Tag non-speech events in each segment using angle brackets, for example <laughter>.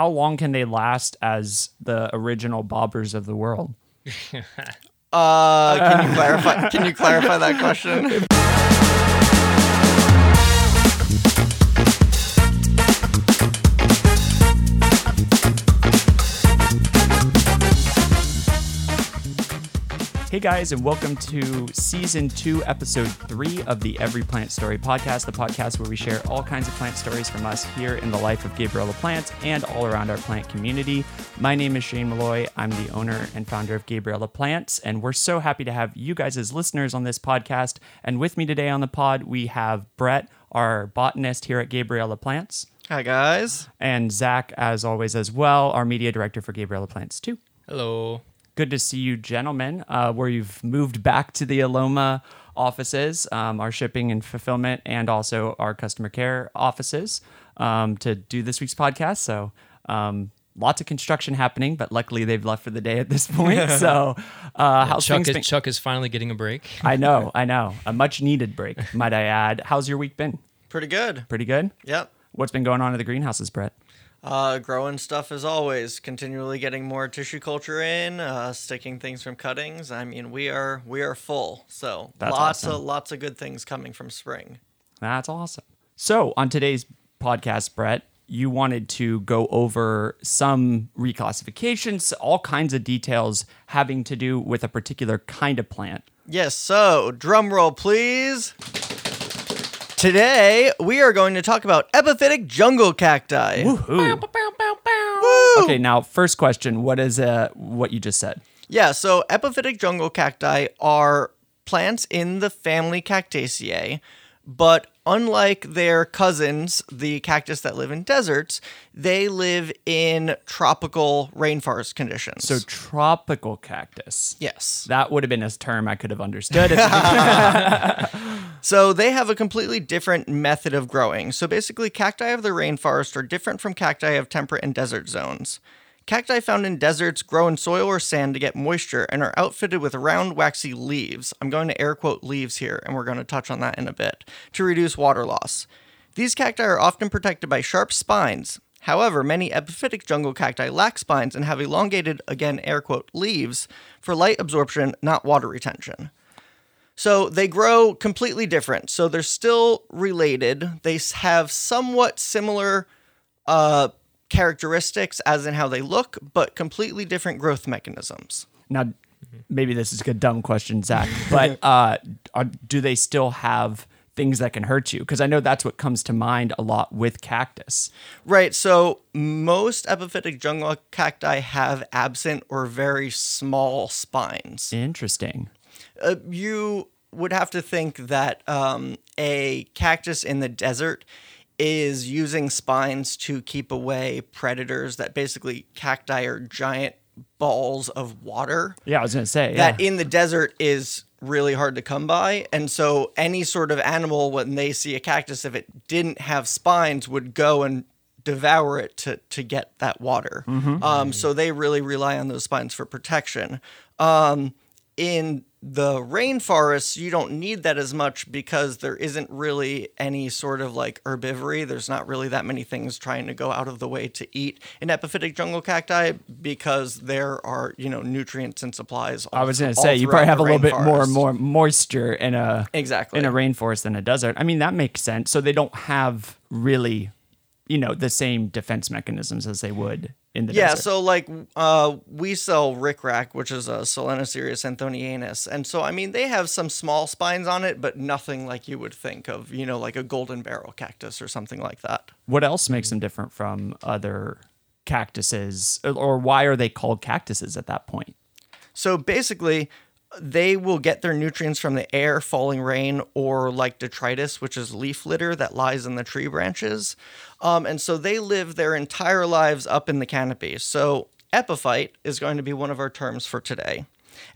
how long can they last as the original bobbers of the world? <laughs> Uh, can you clarify? Can you clarify that question? <laughs> Hey guys, and welcome to season two, episode three of the Every Plant Story podcast, the podcast where we share all kinds of plant stories from us here in the life of Gabriella Plants and all around our plant community. My name is Shane Malloy. I'm the owner and founder of Gabriella Plants, and we're so happy to have you guys as listeners on this podcast. And with me today on the pod, we have Brett, our botanist here at Gabriella Plants, Hi guys. and Zach, as always, as well, our media director for Gabriella Plants, too. Hello. Good to see you, gentlemen, uh, where you've moved back to the Aloma offices, um, our shipping and fulfillment, and also our customer care offices um, to do this week's podcast. So, um, lots of construction happening, but luckily they've left for the day at this <laughs> point. so, uh, how's Chuck things is, been? Chuck is finally getting a break. <laughs> I know, I know. A much needed break, might I add. How's your week been? Pretty good. Pretty good? Yep. What's been going on at the greenhouses, Brett? Uh, growing stuff as always. Continually getting more tissue culture in. Uh, sticking things from cuttings. I mean, we are we are full. So That's lots awesome. of lots of good things coming from spring. That's awesome. So, on today's podcast, Brett, you wanted to go over some reclassifications, all kinds of details having to do with a particular kind of plant. Yes. So drum roll, please. Today we are going to talk about epiphytic jungle cacti. Ooh. Okay, now first question, what is uh what you just said? Yeah, so epiphytic jungle cacti are plants in the family Cactaceae, but unlike their cousins, the cactus that live in deserts, they live in tropical rainforest conditions. So tropical cactus. yes. That would have been a term I could have understood. If <laughs> <laughs> So they have a completely different method of growing. So basically, cacti of the rainforest are different from cacti of temperate and desert zones. Cacti found in deserts grow in soil or sand to get moisture and are outfitted with round, waxy leaves. I'm going to air quote leaves here, and we're going to touch on that in a bit, to reduce water loss. These cacti are often protected by sharp spines. However, many epiphytic jungle cacti lack spines and have elongated, again, air quote, leaves for light absorption, not water retention. So they grow completely different. So they're still related. They have somewhat similar uh, characteristics, as in how they look, but completely different growth mechanisms. now maybe this is a dumb question, Zach, <laughs> but uh are, do they still have things that can hurt you? Because I know that's what comes to mind a lot with cactus. Right. So most epiphytic jungle cacti have absent or very small spines. Interesting. Uh, you would have to think that um, a cactus in the desert is using spines to keep away predators that basically cacti are giant balls of water Yeah, I was gonna say that yeah. in the desert is really hard to come by. And so any sort of animal when they see a cactus if it didn't have spines would go and devour it to, to get that water. Um, so they really rely on those spines for protection. Um, in the rainforests you don't need that as much because there isn't really any sort of like herbivory there's not really that many things trying to go out of the way to eat an epiphytic jungle cacti because there are you know nutrients and supplies I was gonna say you probably have a little bit more more moisture in a Exactly. in a rainforest than a desert. I mean that makes sense. So they don't have really, you know, the same defense mechanisms as they would in the yeah desert. so like uh, we sell rickrack which is a Selenicereus anthonyanus and so i mean they have some small spines on it but nothing like you would think of you know like a golden barrel cactus or something like that what else makes them different from other cactuses, or why are they called cactuses at that point? So basically, they will get their nutrients from the air, falling rain, or like detritus, which is leaf litter that lies in the tree branches. Um, and so they live their entire lives up in the canopy. So epiphyte is going to be one of our terms for today.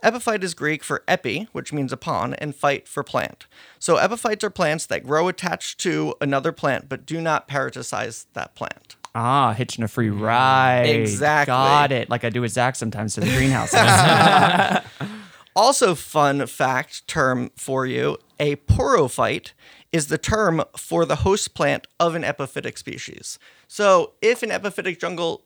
Epiphyte is Greek for epi, which means upon, and phyte for plant. So epiphytes are plants that grow attached to another plant but do not parasitize that plant. Ah, hitching a free ride. Exactly. Got it. Like I do with Zach sometimes to the greenhouse. <laughs> <laughs> Also, fun fact term for you a phorophyte is the term for the host plant of an epiphytic species. So, if an epiphytic jungle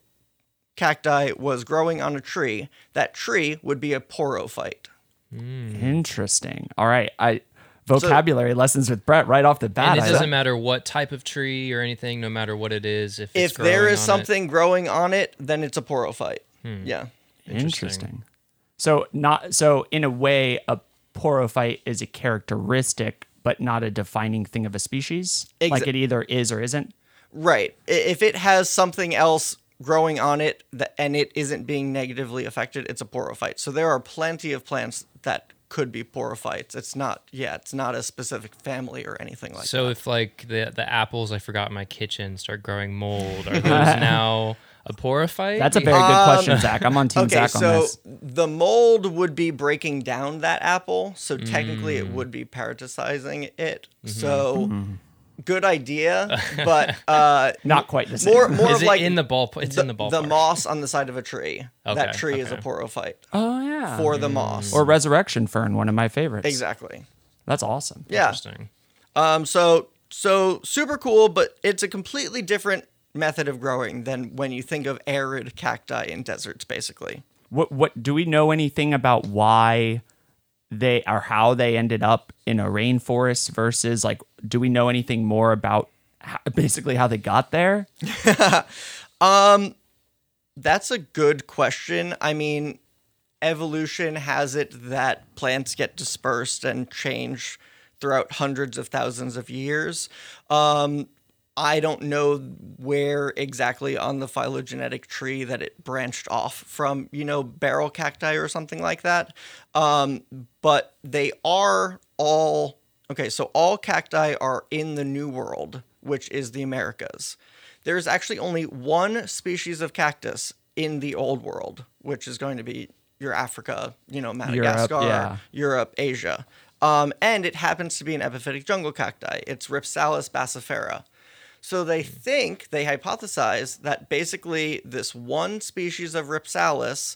cacti was growing on a tree, that tree would be a phorophyte. Interesting. All right. I vocabulary lessons with Brett right off the bat. And it doesn't matter what type of tree or anything, no matter what it is. If it's If there growing is it. something growing on it, then it's a phorophyte. Hmm. Yeah. Interesting. So not so in a way, a phorophyte is a characteristic, but not a defining thing of a species. Exa- like it either is or isn't. Right. If it has something else growing on it that, and it isn't being negatively affected, it's a phorophyte. So there are plenty of plants that could be phorophytes. It's not, yeah, it's not a specific family or anything like So that. So if like the the apples I forgot in my kitchen start growing mold, are those <laughs> now a phorophyte? That's a very you- good question, Zach. I'm on Team Um, Okay, Zach on so this. the mold would be breaking down that apple. So technically Mm. it would be parasitizing it. Mm-hmm. So good idea, <laughs> but uh, Not quite the same. more, more Is of it like in the ball? It's in the ball. The moss on the side of a tree. that Okay, tree is a phorophyte oh yeah. for the moss. or resurrection fern, one of my favorites. Exactly. That's awesome. Yeah. Interesting. Um. So so super cool, but it's a completely different method of growing than when you think of arid cacti in deserts, basically. What what do we know anything about why they or how they ended up in a rainforest versus like do we know anything more about how, basically how they got there? <laughs> um That's a good question. I mean, evolution has it that plants get dispersed and change throughout hundreds of thousands of years. Um, I don't know where exactly on the phylogenetic tree that it branched off from, you know, barrel cacti or something like that. Um, but they are all okay. So all cacti are in the New World, which is the Americas. There's actually only one species of cactus in the Old World, which is going to be your Africa, you know, Madagascar, yeah. Europe, Asia. Um, and it happens to be an epiphytic jungle cacti. It's Rhipsalis baccifera. So they hmm. think, they hypothesize that basically this one species of Rhipsalis,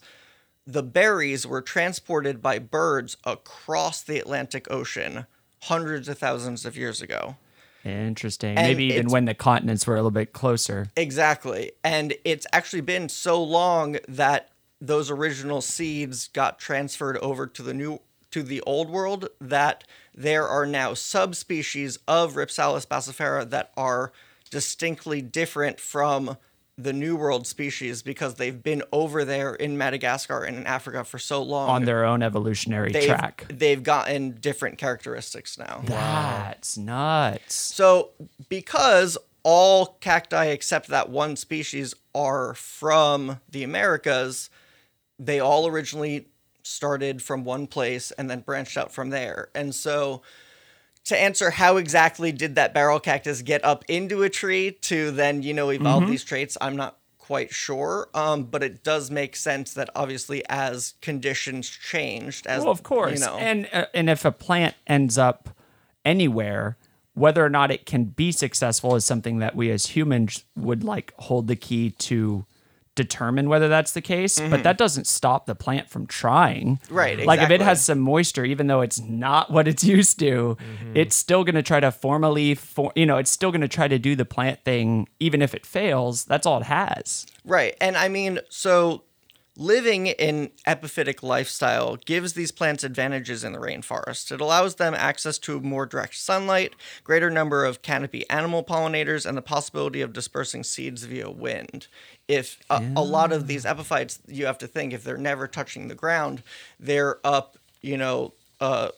the berries were transported by birds across the Atlantic Ocean hundreds of thousands of years ago. Interesting. And Maybe even when the continents were a little bit closer. Exactly. And it's actually been so long that those original seeds got transferred over to the new to the old world that there are now subspecies of Rhipsalis baccifera that are distinctly different from the new world species because they've been over there in Madagascar and in Africa for so long. on their own evolutionary they've, track. they've gotten different characteristics now. That's nuts. So, because all cacti except that one species are from the Americas, they all originally started from one place and then branched out from there. And so, to answer how exactly did that barrel cactus get up into a tree to then, you know, evolve these traits, I'm not quite sure. Um, but it does make sense that obviously as conditions changed, as Well, of course. you know, And uh, and if a plant ends up anywhere, whether or not it can be successful is something that we as humans would like hold the key to determine whether that's the case, but that doesn't stop the plant from trying. Mm-hmm. Right, Like if it has some moisture even though it's not what it's <laughs> used to, it's still going to try to form a leaf, for, you know, it's still going to try to do the plant thing even if it fails. That's all it has. Right. And I mean, so living in epiphytic lifestyle gives these plants advantages in the rainforest. It allows them access to more direct sunlight, greater number of canopy animal pollinators, and the possibility of dispersing seeds via wind. If a, a lot of these epiphytes, you have to think, if they're never touching the ground, they're up, you know, uh,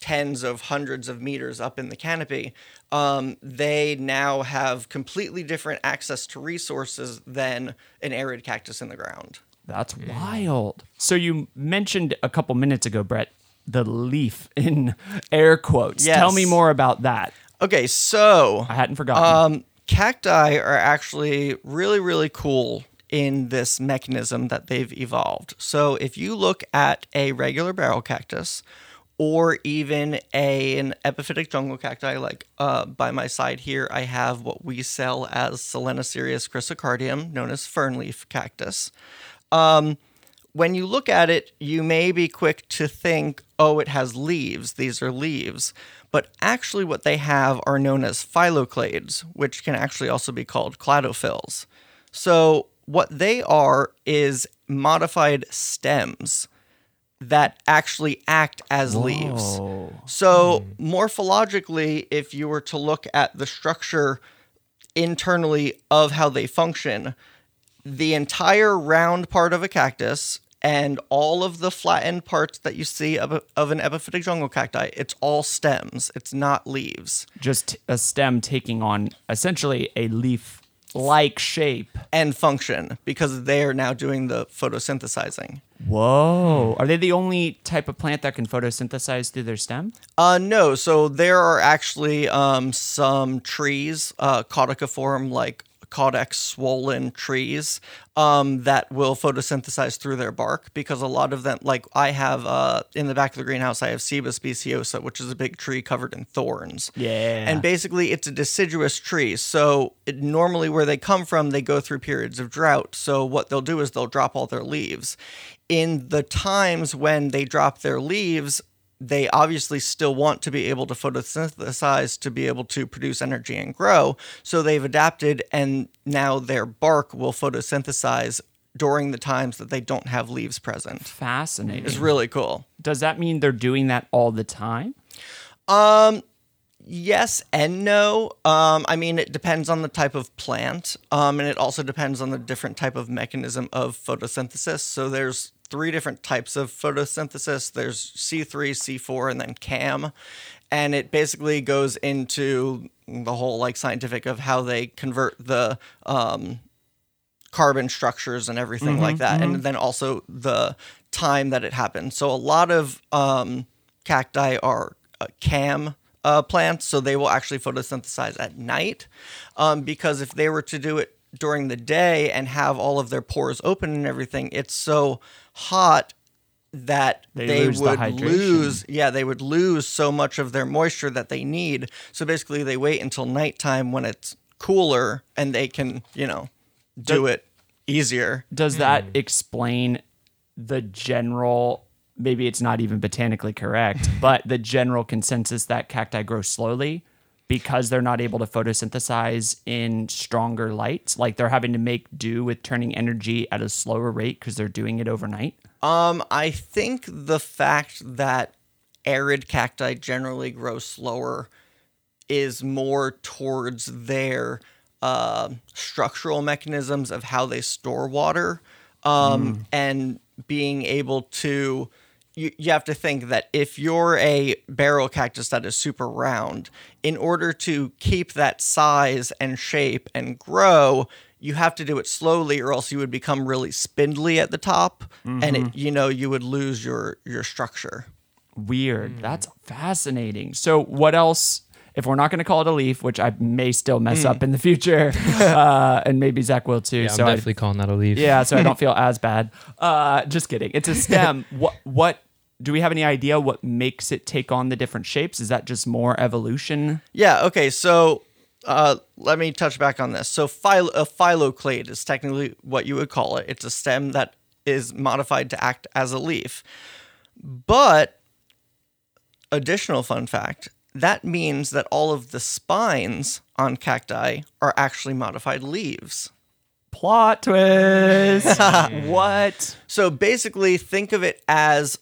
tens of hundreds of meters up in the canopy, um, they now have completely different access to resources than an arid cactus in the ground. That's wild. So you mentioned a couple minutes ago, Brett, the leaf in <laughs> air quotes. Yes. Tell me more about that. Okay, so I hadn't forgotten. um, cacti are actually really, really cool in this mechanism that they've evolved. So if you look at a regular barrel cactus, or even a, an epiphytic jungle cacti, like uh, by my side here, I have what we sell as Selenicereus chrysocardium, known as fernleaf cactus. Um, when you look at it, you may be quick to think, oh, it has leaves. These are leaves. But actually, what they have are known as phylloclades, which can actually also be called cladophylls. So, what they are is modified stems that actually act as leaves. Whoa. So, morphologically, if you were to look at the structure internally of how they function, the entire round part of a cactus and all of the flattened parts that you see of, of an epiphytic jungle cacti, it's all stems. It's not leaves. Just a stem taking on essentially a leaf like shape. And function because they are now doing the photosynthesizing. Whoa. Are they the only type of plant that can photosynthesize through their stem? Uh, no. So there are actually um, some trees, uh, caudiciform, like caudex swollen trees, um, that will photosynthesize through their bark because a lot of them, like I have uh, in the back of the greenhouse, I have Ceiba speciosa, which is a big tree covered in thorns. Yeah. And basically, it's a deciduous tree. So it, normally, where they come from, they go through periods of drought. So what they'll do is they'll drop all their leaves. In the times when they drop their leaves, they obviously still want to be able to photosynthesize to be able to produce energy and grow. So they've adapted, and now their bark will photosynthesize during the times that they don't have leaves present. Fascinating. It's really cool. Does that mean they're doing that all the time? Yes and no. Um, I mean, it depends on the type of plant, um, and it also depends on the different type of mechanism of photosynthesis. So there's three different types of photosynthesis. There's C3, C4, and then CAM, and it basically goes into the whole like scientific of how they convert the um, carbon structures and everything like that, and then also the time that it happens. So a lot of um, cacti are uh, cam uh, plants, so they will actually photosynthesize at night. Um, because if they were to do it during the day and have all of their pores open and everything, it's so hot that They they, lose would hydration. lose yeah they would lose so much of their moisture that they need. So basically they wait until nighttime when it's cooler and they can you know do it easier. Does that hmm. explain the general maybe it's not even botanically correct, but the general consensus that cacti grow slowly because they're not able to photosynthesize in stronger lights, like they're having to make do with turning energy at a slower rate because they're doing it overnight. Um, I think the fact that arid cacti generally grow slower is more towards their uh, structural mechanisms of how they store water um, and being able to. You, you have to think that if you're a barrel cactus that is super round, in order to keep that size and shape and grow, you have to do it slowly or else you would become really spindly at the top and it, mm-hmm. you know you would lose your your structure Weird. That's fascinating. So, what else? If we're not going to call it a leaf, which I may still mess up in the future, <laughs> uh, and maybe Zach will too. Yeah, so I'm I- definitely calling that a leaf. Yeah, so I don't <laughs> feel as bad. Uh, just kidding. It's a stem. <laughs> what what do we have any idea what makes it take on the different shapes? Is that just more evolution? yeah okay so uh, let me touch back on this so philo, a phylloclade is technically what you would call it it's a stem that is modified to act as a leaf but additional fun fact that means that all of the spines on cacti are actually modified leaves Plot twist. <laughs> <laughs> what? So basically, think of it as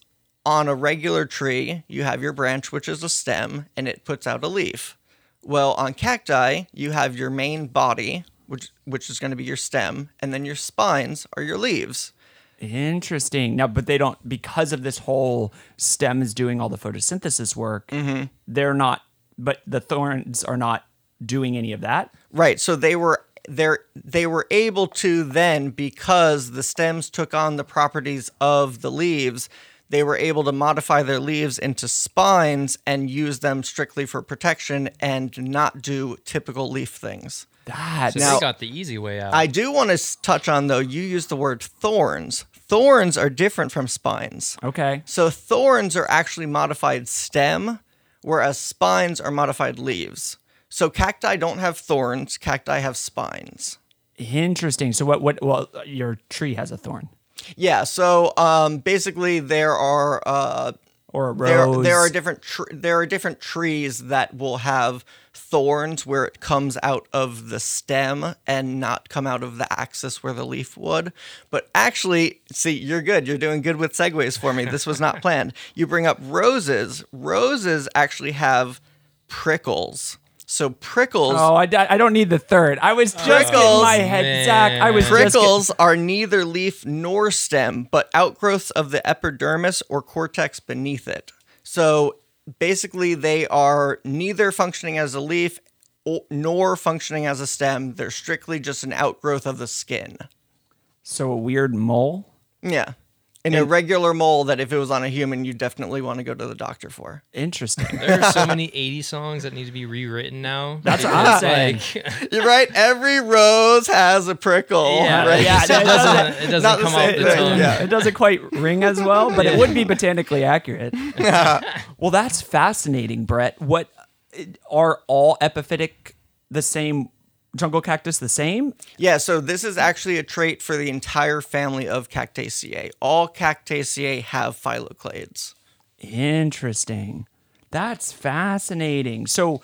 on a regular tree, you have your branch, which is a stem, and it puts out a leaf. Well, on cacti, you have your main body, which which is going to be your stem, and then your spines are your leaves. Interesting. Now, but they don't because of this whole stem is doing all the photosynthesis work. Mm-hmm. They're not. But the thorns are not doing any of that. Right. So they were they they were able to then because the stems took on the properties of the leaves, they were able to modify their leaves into spines and use them strictly for protection and not do typical leaf things. That So Now- they got the easy way out. I do want to touch on though, you used the word thorns. Thorns are different from spines. okay. So thorns are actually modified stem, whereas spines are modified leaves. So cacti don't have thorns, cacti have spines. Interesting. So what? What? Well, your tree has a thorn. Yeah, so um, basically there are uh, or a There, there are different tr- there are different trees that will have thorns where it comes out of the stem and not come out of the axis where the leaf would. But actually, see, you're good. You're doing good with segues for me. This was not <laughs> planned. You bring up roses. Roses actually have prickles. So prickles Oh, I, I don't need the third. I was just Prickles. my head, Zach. I was Prickles are neither leaf nor stem, but outgrowths of the epidermis or cortex beneath it. So basically, they are neither functioning as a leaf nor functioning as a stem. They're strictly just an outgrowth of the skin. so a weird mole. Yeah. An irregular mole that if it was on a human, you definitely want to go to the doctor for. Interesting. There are so <laughs> many 80 songs that need to be rewritten now. That's what I'm saying. like, <laughs> You're right. Every rose has a prickle. yeah, right? yeah, it doesn't, it doesn't Not come off the tongue. yeah. It doesn't quite ring as well, but it would be botanically accurate. <laughs> well, that's fascinating, Brett. What are all epiphytic the same? Jungle cactus the same? Yeah, so this is actually a trait for the entire family of Cactaceae. All Cactaceae have phylloclades. Interesting. That's fascinating. So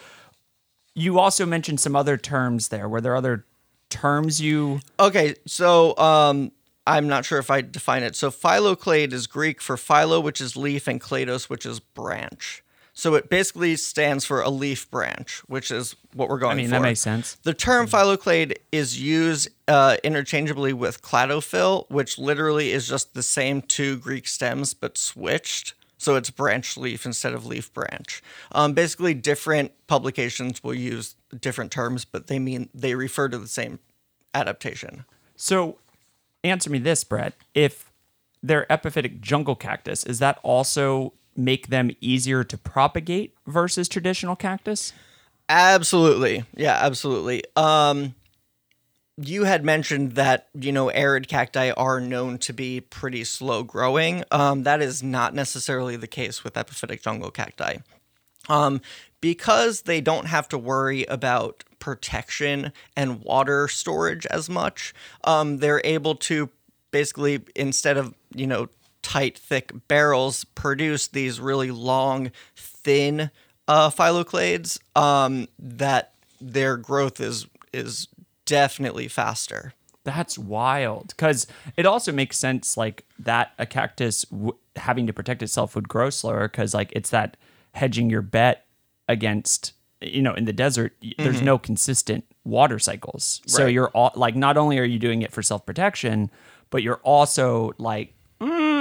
you also mentioned some other terms there. Were there other terms you Okay, so um, I'm not sure if I define it. So phylloclade is Greek for philo, which is leaf, and clados, which is branch. So it basically stands for a leaf branch, which is what we're going for. I mean, for. that makes sense. The term phylloclade is used uh, interchangeably with cladophyll, which literally is just the same two Greek stems but switched. So it's branch leaf instead of leaf branch. Um, basically, different publications will use different terms, but they mean they refer to the same adaptation. So answer me this, Brett. If they're epiphytic jungle cactus, is that also make them easier to propagate versus traditional cactus? Absolutely. Yeah, absolutely. Um you had mentioned that, you know, arid cacti are known to be pretty slow growing. Um that is not necessarily the case with epiphytic jungle cacti. Um because they don't have to worry about protection and water storage as much, um they're able to basically instead of, you know, tight thick barrels produce these really long thin uh, phylloclades um, that their growth is is definitely faster. That's wild because it also makes sense like that a cactus w- having to protect itself would grow slower because like it's that hedging your bet against you know in the desert y there's no consistent water cycles. So you're all like not only are you doing it for self protection but you're also like "Mm,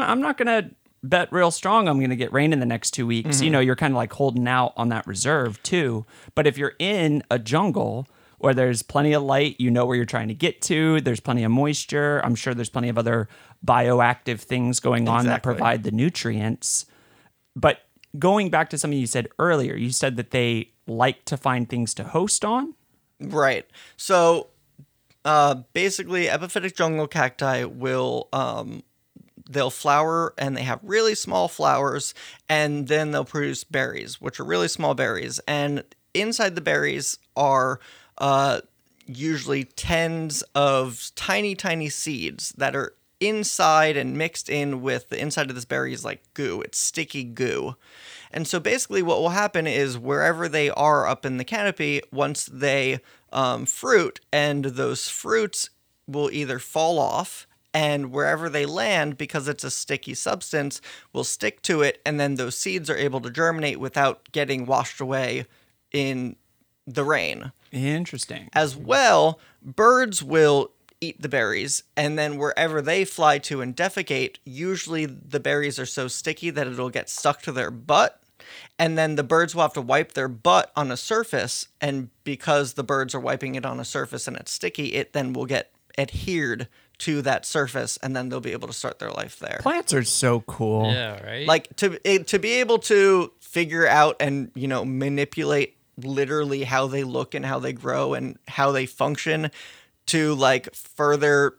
I'm not gonna bet real strong I'm gonna get rain in the next two weeks you know you're kind of like holding out on that reserve too but if you're in a jungle where there's plenty of light, you know where you're trying to get to, there's plenty of moisture. I'm sure there's plenty of other bioactive things going on that provide the nutrients. But going back to something you said earlier, you said that they like to find things to host on. Right. So uh, basically, epiphytic jungle cacti will um, they'll flower and they have really small flowers, and then they'll produce berries, which are really small berries. And inside the berries are uh, usually tens of tiny, tiny seeds that are inside and mixed in with the inside of this berry is like goo. It's sticky goo. And so basically, what will happen is wherever they are up in the canopy, once they um, fruit, and those fruits will either fall off, and wherever they land, because it's a sticky substance, will stick to it, and then those seeds are able to germinate without getting washed away in the rain. Interesting. As well, birds will eat the berries, and then wherever they fly to and defecate, usually the berries are so sticky that it'll get stuck to their butt. And then the birds will have to wipe their butt on a surface, and because the birds are wiping it on a surface and it's sticky, it then will get adhered to that surface, and then they'll be able to start their life there. Plants are so cool. Yeah, right. Like to it, to be able to figure out and you know manipulate literally how they look and how they grow and how they function to like further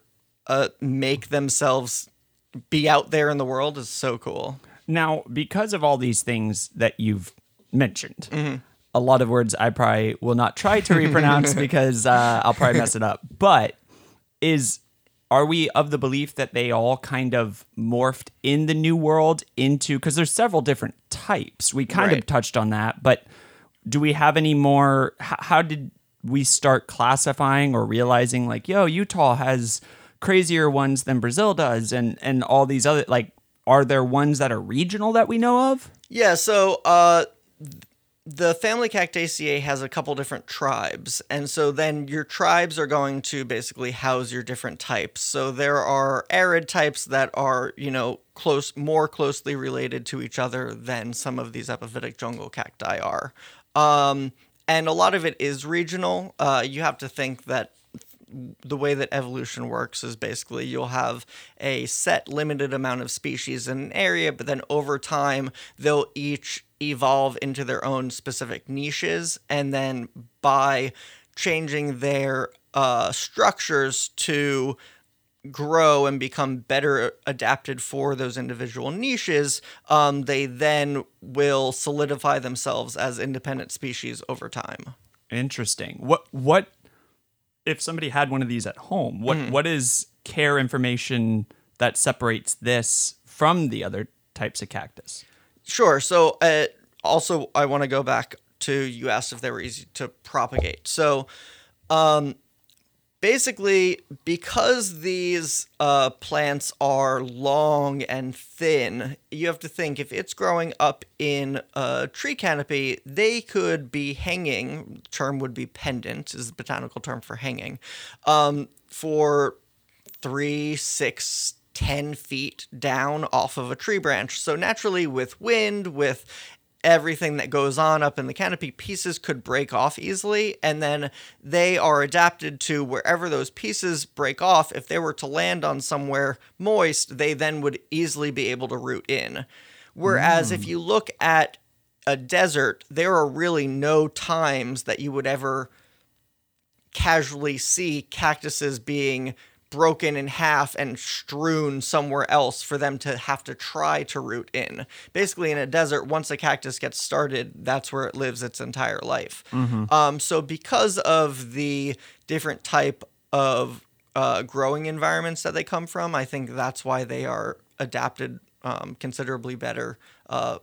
uh, make themselves be out there in the world is so cool. Now, because of all these things that you've mentioned, Mm-hmm. a lot of words I probably will not try to <laughs> repronounce because uh, I'll probably mess it up. But is are we of the belief that they all kind of morphed in the new world into because there's several different types we kind Right. of touched on that but do we have any more h- how did we start classifying or realizing like yo utah has crazier ones than brazil does and and all these other like are there ones that are regional that we know of Yeah, so uh, the family Cactaceae has a couple different tribes, and so then your tribes are going to basically house your different types. So there are arid types that are, you know, close, more closely related to each other than some of these epiphytic jungle cacti are. Um, and a lot of it is regional. Uh, you have to think that the way that evolution works is basically you'll have a set limited amount of species in an area, but then over time they'll each evolve into their own specific niches, and then by changing their uh, structures to grow and become better adapted for those individual niches, um, they then will solidify themselves as independent species over time. Interesting. What what if somebody had one of these at home? What what is care information that separates this from the other types of cactus? Sure. So, uh, also, I want to go back to you asked if they were easy to propagate. So, um, basically, because these uh, plants are long and thin, you have to think if it's growing up in a tree canopy, they could be hanging. Term would be pendant, is the botanical term for hanging, um, for three, six, ten feet down off of a tree branch. So naturally, with wind, with everything that goes on up in the canopy, pieces could break off easily, and then they are adapted to wherever those pieces break off. If they were to land on somewhere moist, they then would easily be able to root in. Whereas if hmm. you look at a desert, there are really no times that you would ever casually see cactuses being broken in half and strewn somewhere else for them to have to try to root in. Basically, in a desert, once a cactus gets started, that's where it lives its entire life. Um, so, because of the different type of uh, growing environments that they come from, I think that's why they are adapted um, considerably better uh,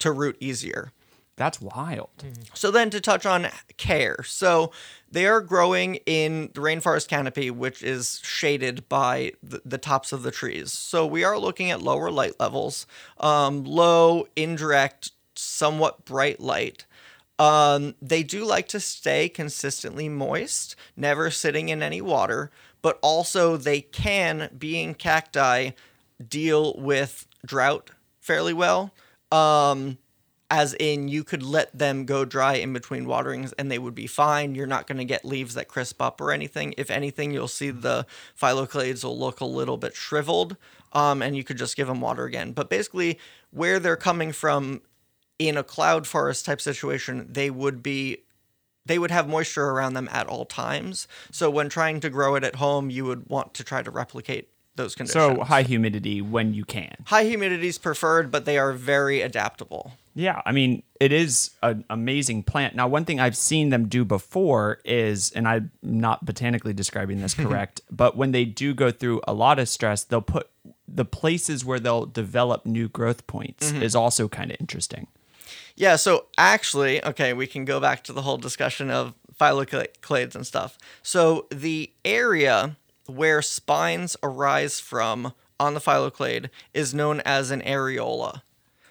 to root easier. That's wild. So then to touch on care. So they are growing in the rainforest canopy, which is shaded by the, the tops of the trees. So we are looking at lower light levels, um, low, indirect, somewhat bright light. Um, they do like to stay consistently moist, never sitting in any water, but also they can, being cacti, deal with drought fairly well. Um, as in you could let them go dry in between waterings and they would be fine. You're not going to get leaves that crisp up or anything. If anything, you'll see the phylloclades will look a little bit shriveled, um, and you could just give them water again. But basically, where they're coming from in a cloud forest type situation, they would be they would have moisture around them at all times. So when trying to grow it at home, you would want to try to replicate those conditions. So high humidity when you can. high humidity is preferred, but they are very adaptable. Yeah, I mean, it is an amazing plant. Now, one thing I've seen them do before is, and I'm not botanically describing this <laughs> correct, but when they do go through a lot of stress, they'll put the places where they'll develop new growth points mm-hmm. is also kind of interesting. Yeah, so actually, okay, we can go back to the whole discussion of phylloclades and stuff. So the area where spines arise from on the phylloclade is known as an areola.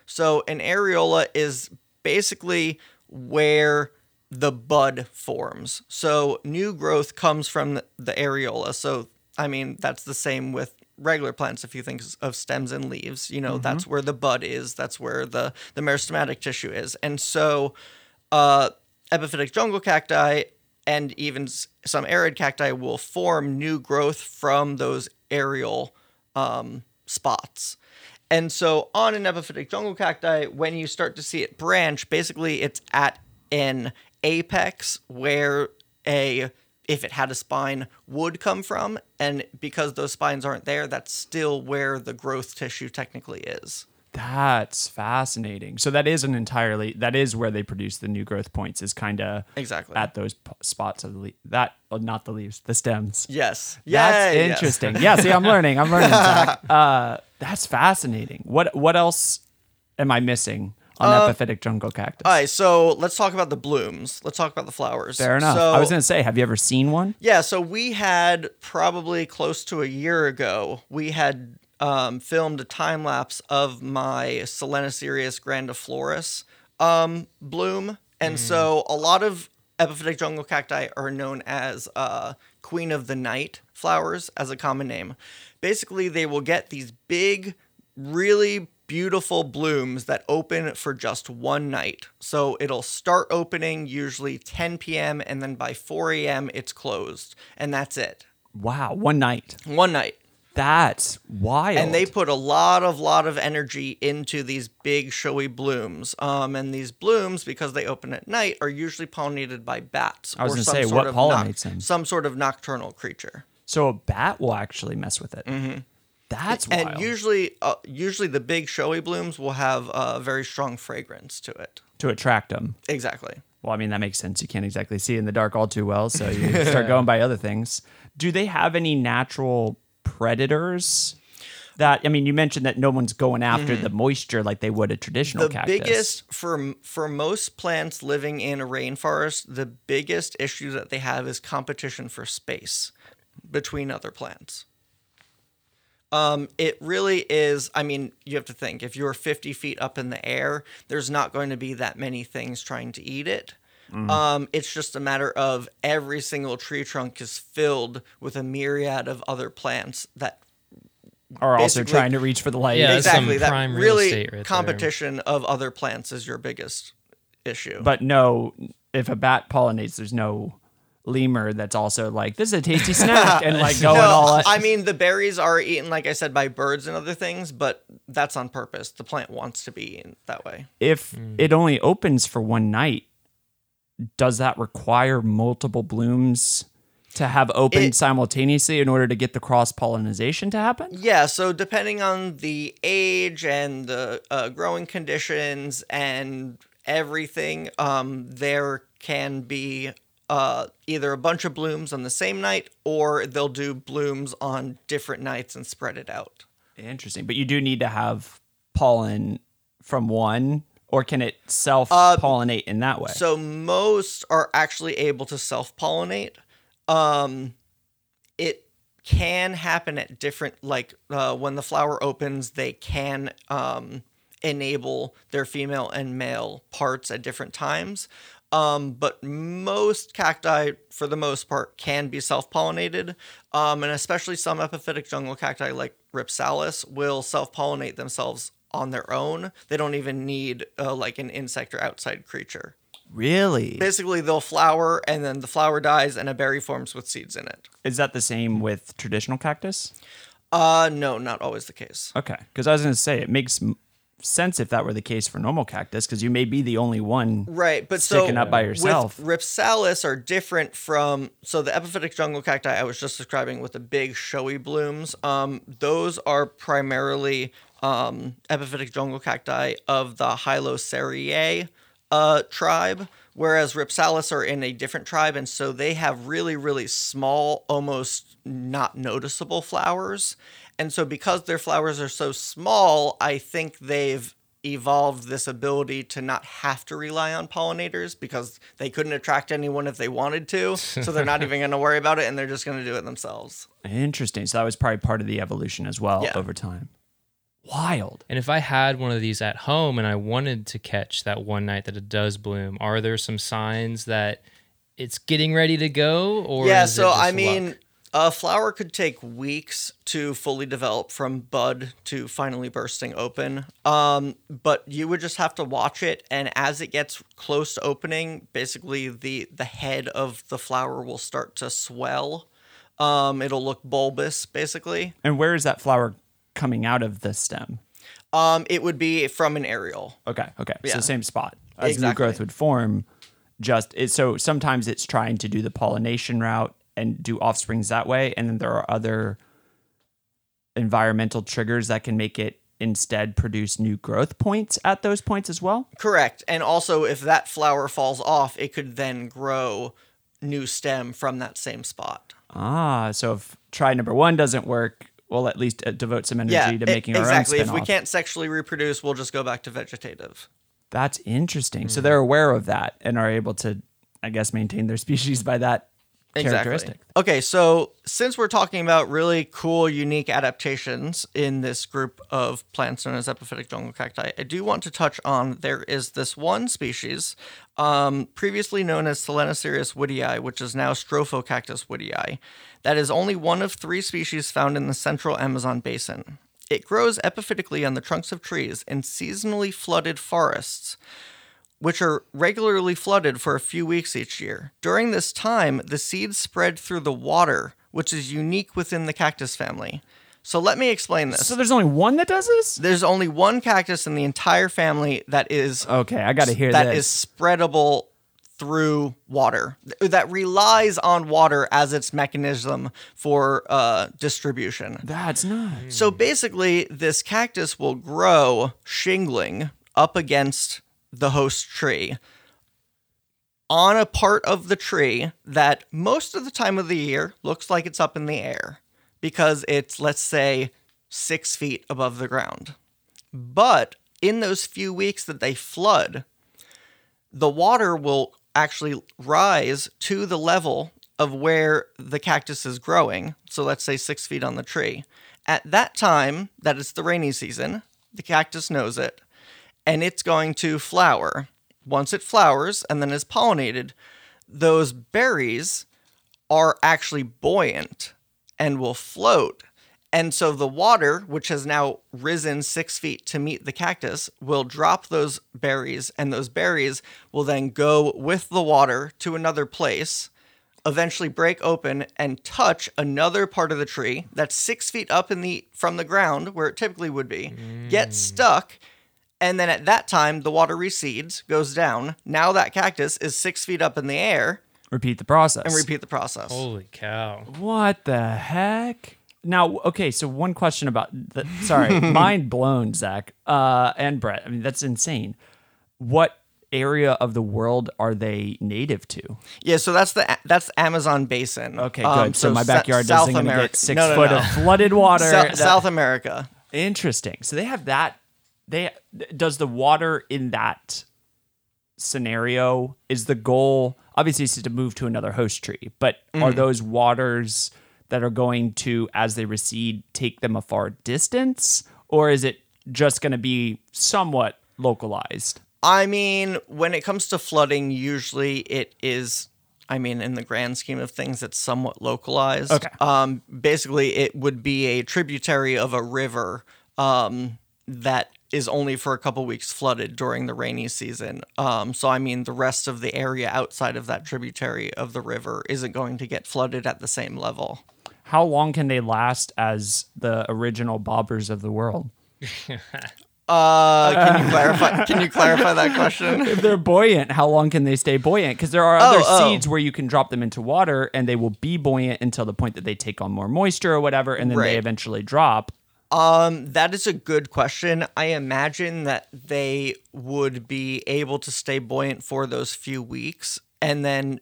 So an areola is basically where the bud forms. So new growth comes from the- areola. So I mean, that's the same with regular plants if you think of stems and leaves you know that's where the bud is that's where the the meristematic tissue is and so uh epiphytic jungle cacti and even some arid cacti will form new growth from those aerial um, spots and so on an epiphytic jungle cacti when you start to see it branch basically it's at an apex where a if it had a spine would come from. And because those spines aren't there that's still where the growth tissue technically is That's fascinating. So that is an entirely that is where they produce the new growth points is kind of Exactly. at those p- spots of the le- that oh, not the leaves, the stems. yes. That's Yay, yes. interesting. yeah, see, I'm learning. I'm learning. Zach. <laughs> Uh, that's fascinating. What what else am I missing on Uh, epiphytic jungle cactus? All right, so let's talk about the blooms. Let's talk about the flowers. Fair enough. So, I was gonna say, have you ever seen one? Yeah, so we had probably close to a year ago, we had um, filmed a time lapse of my Selenicereus grandiflorus um, bloom. And so a lot of epiphytic jungle cacti are known as uh, queen of the night flowers as a common name. Basically, they will get these big, really beautiful blooms that open for just one night. So it'll start opening usually 10 p.m. and then by 4 a.m. it's closed. And that's it. Wow, one night. One night. That's wild. And they put a lot of lot of energy into these big showy blooms. Um, and these blooms, because they open at night, are usually pollinated by bats I was or gonna some say, what pollinates them? some sort of nocturnal creature. so a bat will actually mess with it. Mm-hmm. That's wild. And usually, uh, usually the big showy blooms will have a very strong fragrance to it. to attract them. Exactly. Well, I mean that makes sense. You can't exactly see in the dark all too well, so you start going <laughs> by other things. Do they have any natural predators? That I mean, you mentioned that no one's going after the moisture like they would a traditional the cactus. biggest for for most plants living in a rainforest the biggest issue that they have is competition for space between other plants um, it really is i mean you have to think if you're 50 feet up in the air there's not going to be that many things trying to eat it um, it's just a matter of every single tree trunk is filled with a myriad of other plants that are also trying to reach for the light. Yeah, that's some exactly that prime real really estate right there. competition of other plants is your biggest issue But no, if a bat pollinates, there's no lemur that's also like, this is a tasty <laughs> snack and like <laughs> going no, all I mean the berries are eaten, like I said, by birds and other things, but that's on purpose. The plant wants to be eaten that way. if it only opens for one night, does that require multiple blooms to have opened It- simultaneously in order to get the cross pollination to happen? Yeah, so depending on the age and the uh, growing conditions and everything, um, there can be uh, either a bunch of blooms on the same night or they'll do blooms on different nights and spread it out. Interesting. But you do need to have pollen from one, or can it self Uh, pollinate in that way? So most are actually able to self pollinate. Um, it can happen at different, like uh, when the flower opens, they can um, enable their female and male parts at different times. Um, but most cacti, for the most part, can be self pollinated. Um, and especially some epiphytic jungle cacti like Rhipsalis will self pollinate themselves on their own. They don't even need uh, like an insect or outside creature. really? Basically, they'll flower and then the flower dies and a berry forms with seeds in it. Is that the same with traditional cactus? Uh, no, not always the case. Okay. Because I was going to say, it makes m- sense if that were the case for normal cactus, because you may be the only one Right, but sticking so up by yourself. with Rhipsalis are different from so the epiphytic jungle cacti I was just describing with the big showy blooms. Um, those are primarily um, epiphytic jungle cacti of the Hylocereae uh, tribe, whereas Rhipsalis are in a different tribe, and so they have really really small, almost not noticeable flowers. And so because their flowers are so small, I think they've evolved this ability to not have to rely on pollinators because they couldn't attract anyone if they wanted to. So they're not <laughs> even going to worry about it and they're just going to do it themselves. Interesting. So that was probably part of the evolution as well Yeah. over time. Wild. And if I had one of these at home and I wanted to catch that one night that it does bloom, are there some signs that it's getting ready to go? Or yeah, so I mean, luck? a flower could take weeks to fully develop from bud to finally bursting open. Um, but you would just have to watch it, and as it gets close to opening, basically the the head of the flower will start to swell. Um, it'll look bulbous, basically. And where is that flower coming out of the stem? Um, it would be from an areole. Okay. Okay. Yeah. So same spot as new growth would form. Just it, so sometimes it's trying to do the pollination route and do offsprings that way, and then there are other environmental triggers that can make it instead produce new growth points at those points as well? Correct. And also, if that flower falls off, it could then grow new stem from that same spot. Ah, so if try number one doesn't work, we'll at least uh, devote some energy Yeah, to making our exactly. own If we can't sexually reproduce, we'll just go back to vegetative. That's interesting. Hmm. So they're aware of that and are able to, I guess, maintain their <laughs> species by that characteristic. Okay, so since we're talking about really cool, unique adaptations in this group of plants known as epiphytic jungle cacti, I do want to touch on there is this one species, um, previously known as Selenicereus wittii, which is now Strophocactus wittii, that is only one of three species found in the central Amazon basin. It grows epiphytically on the trunks of trees in seasonally flooded forests which are regularly flooded for a few weeks each year. During this time, the seeds spread through the water, which is unique within the cactus family. So let me explain this. So there's only one that does this? There's only one cactus in the entire family that is Okay, I got to hear that this. is spreadable through water that relies on water as its mechanism for uh, distribution. That's nice. So basically, this cactus will grow shingling up against the host tree on a part of the tree that most of the time of the year looks like it's up in the air because it's, let's say, six feet above the ground. But in those few weeks that they flood, the water will actually rise to the level of where the cactus is growing. So let's say six feet on the tree. At that time, that is the rainy season, the cactus knows it, and it's going to flower. Once it flowers and then is pollinated, those berries are actually buoyant and will float. And so the water, which has now risen six feet to meet the cactus, will drop those berries, and those berries will then go with the water to another place, eventually break open and touch another part of the tree that's six feet up in the from the ground where it typically would be, get mm. stuck, and then at that time the water recedes, goes down. Now that cactus is six feet up in the air, repeat the process. and repeat the process. Holy cow. What the heck? Now, okay, so one question about the sorry, <laughs> mind blown, Zach, uh, and Brett. I mean, that's insane. What area of the world are they native to? Yeah, so that's the that's Amazon basin. Okay, Um, good. so, my backyard South doesn't gonna get six no, no, foot no. of flooded water. Sou- That- South America. Interesting. So they have that. They does the water in that scenario is the goal obviously is to move to another host tree, but are those waters that are going to as they recede take them a far distance, or is it just going to be somewhat localized? I mean, when it comes to flooding, usually it is. I mean, in the grand scheme of things, it's somewhat localized. Okay. Um, basically, it would be a tributary of a river um, that is only for a couple weeks flooded during the rainy season. Um, so, I mean, the rest of the area outside of that tributary of the river isn't going to get flooded at the same level. How long can they last as the original bobbers of the world? <laughs> Uh, can you clarify? Can you clarify that question? <laughs> if they're buoyant, how long can they stay buoyant? Because there are other Oh, oh. seeds where you can drop them into water and they will be buoyant until the point that they take on more moisture or whatever, and then they eventually drop. Um, that is a good question. I imagine that they would be able to stay buoyant for those few weeks, and then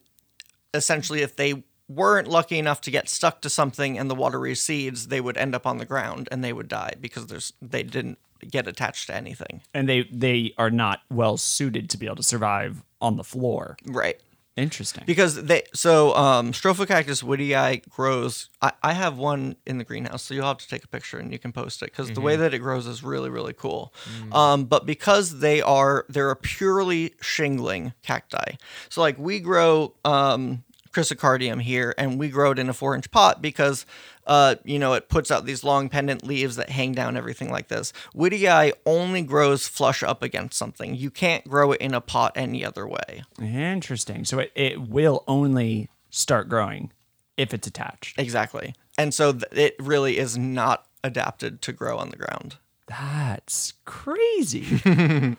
essentially, if they weren't lucky enough to get stuck to something and the water recedes, they would end up on the ground and they would die because there's they didn't get attached to anything. And they they are not well suited to be able to survive on the floor. Right. Interesting. Because they so um Strophocactus wittii grows I, I have one in the greenhouse, so you'll have to take a picture and you can post it because the way that it grows is really, really cool. Um, but because they are they're a purely shingling cacti. So like we grow um chrysocardium here and we grow it in a four inch pot because uh, you know, it puts out these long pendant leaves that hang down everything like this. Wittii only grows flush up against something. You can't grow it in a pot any other way. Interesting. So it, it will only start growing if it's attached. Exactly. And so th- it really is not adapted to grow on the ground. That's crazy. <laughs>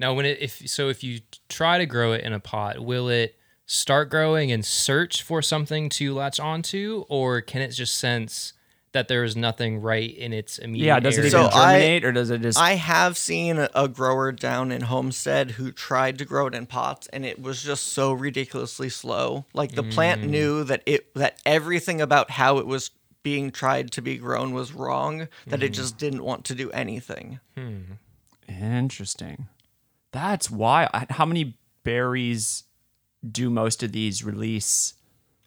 Now, when it if so, if you try to grow it in a pot, will it start growing and search for something to latch onto, or can it just sense that there is nothing right in its immediate Yeah, does it area. even So I- germinate or does it just? I have seen a- a grower down in Homestead who tried to grow it in pots and it was just so ridiculously slow. Like the plant mm. knew that it that everything about how it was being tried to be grown was wrong, that it mm. just didn't want to do anything. Hmm. Interesting. That's why. How many berries do most of these release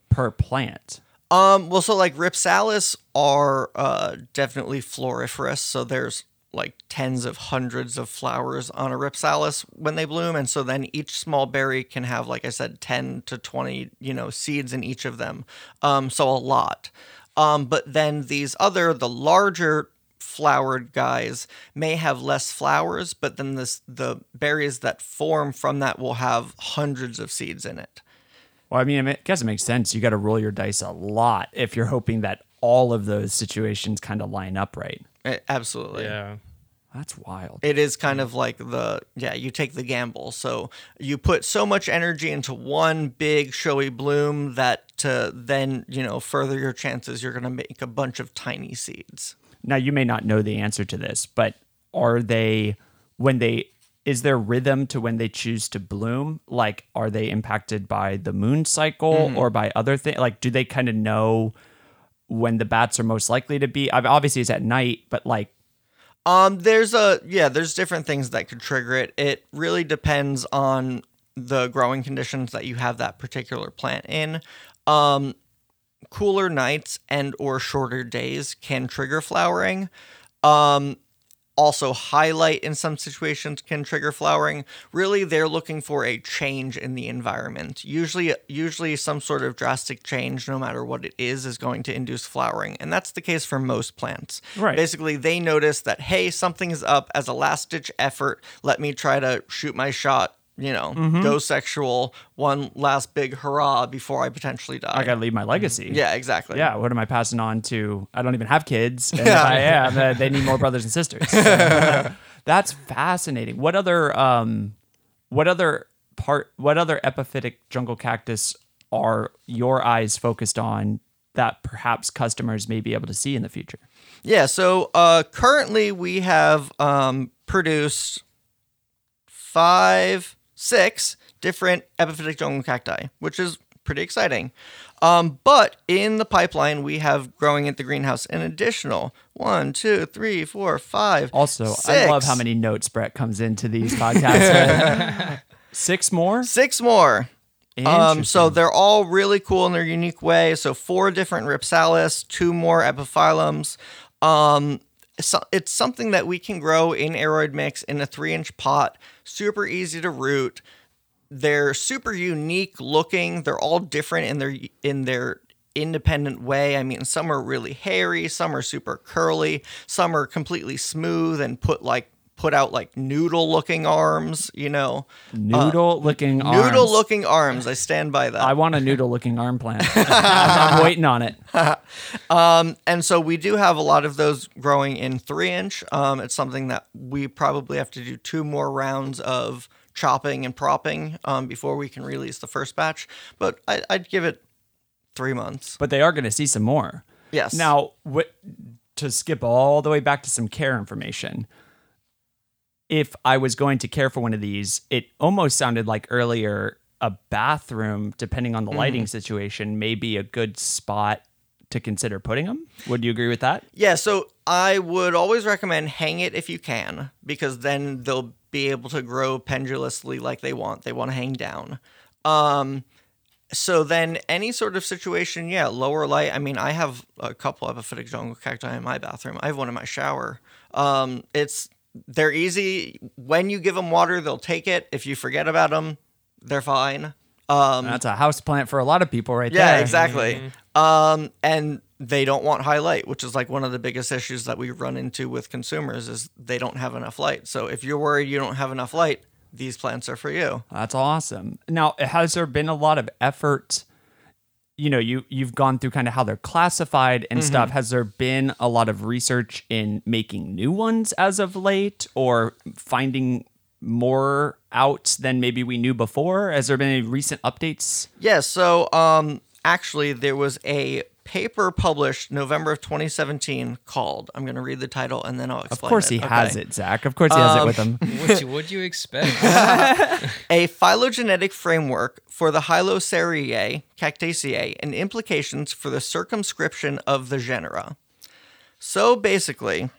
per plant? Um, well, so like Rhipsalis are uh, definitely floriferous. So there's like tens of hundreds of flowers on a Rhipsalis when they bloom, and so then each small berry can have, like I said, ten to twenty, you know, seeds in each of them. Um, so a lot. Um, but then these other, the larger flowered guys may have less flowers, but then this the berries that form from that will have hundreds of seeds in it. Well, I mean, I guess it makes sense. You got to roll your dice a lot if you're hoping that all of those situations kind of line up right. Eh, Absolutely. yeah. That's wild. it is kind of like the yeah you take the gamble so you put so much energy into one big showy bloom that to then you know further your chances you're going to make a bunch of tiny seeds Now, you may not know the answer to this, but are they, when they, is there rhythm to when they choose to bloom? Like, are they impacted by the moon cycle or by other things? Like, do they kind of know when the bats are most likely to be? Obviously, it's at night, but like, um there's a yeah there's different things that could trigger it it really depends on the growing conditions that you have that particular plant in um cooler nights and or shorter days can trigger flowering. Um also highlight in some situations can trigger flowering. Really they're looking for a change in the environment. Usually usually some sort of drastic change no matter what it is is going to induce flowering and that's the case for most plants. Right. basically they notice that hey something is up as a last ditch effort. Let me try to shoot my shot you know go sexual one last big hurrah before i potentially die I got to leave my legacy. yeah exactly Yeah, what am I passing on to? I don't even have kids. And if I am, uh, <laughs> they need more brothers and sisters. <laughs> That's fascinating. What other um what other part what other epiphytic jungle cactus are your eyes focused on that perhaps customers may be able to see in the future? Yeah, so uh, currently we have um, produced five, six different epiphytic jungle cacti, which is pretty exciting. Um, but in the pipeline, we have growing at the greenhouse an additional one, two, three, four, five. Also, I love how many notes Brett comes into these podcasts. <laughs> Six more? Six more. Um, so they're all really cool in their unique way. So four different Rhipsalis, two more epiphyllums. Um, so it's something that we can grow in aroid mix in a three inch pot. Super easy to root. They're super unique looking. They're all different in their in their independent way. I mean, some are really hairy, some are super curly, some are completely smooth and put like put out like noodle looking arms. You know, noodle looking arms. noodle looking arms. I stand by that. I want a noodle looking arm plant. <laughs> I'm waiting on it. <laughs> and so we do have a lot of those growing in three inch. Um, it's something that we probably have to do two more rounds of chopping and propping um, before we can release the first batch. But I, I'd give it three months. But they are going to see some more. Yes. Now, what, to skip all the way back to some care information, if I was going to care for one of these, it almost sounded like earlier a bathroom, depending on the lighting situation, may be a good spot to consider putting them. Would you agree with that? Yeah, so I would always recommend hang it if you can, because then they'll be able to grow pendulously like they want. They want to hang down. Um, so then any sort of situation, yeah, lower light. I mean, I have a couple epiphytic jungle cacti in my bathroom. I have one in my shower. Um, it's they're easy. When you give them water, they'll take it. If you forget about them, they're fine. Um, That's a house plant for a lot of people, right yeah, there. exactly. Um, and they don't want high light, which is like one of the biggest issues that we run into with consumers is they don't have enough light. So if you're worried you don't have enough light, these plants are for you. That's awesome. Now, has there been a lot of effort? You know, you you've gone through kind of how they're classified and Mm-hmm. stuff. Has there been a lot of research in making new ones as of late, or finding more out than maybe we knew before? Has there been any recent updates? Yeah, so um actually there was a paper published November of 2017 called. I'm going to read the title and then I'll explain. Of course, it. he has it, Zach. Of course, he has it with him. Um, what you, what'd you expect? <laughs> A phylogenetic framework for the Hylocereae, Cactaceae, and implications for the circumscription of the genera. So basically,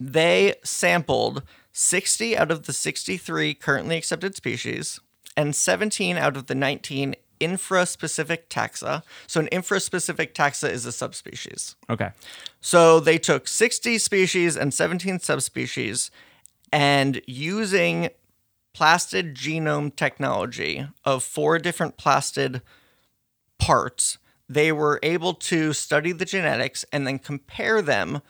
they sampled 60 out of the 63 currently accepted species and 17 out of the 19 infraspecific taxa. So an infraspecific taxa is a subspecies. Okay. So they took 60 species and 17 subspecies and using plastid genome technology of four different plastid parts, they were able to study the genetics and then compare them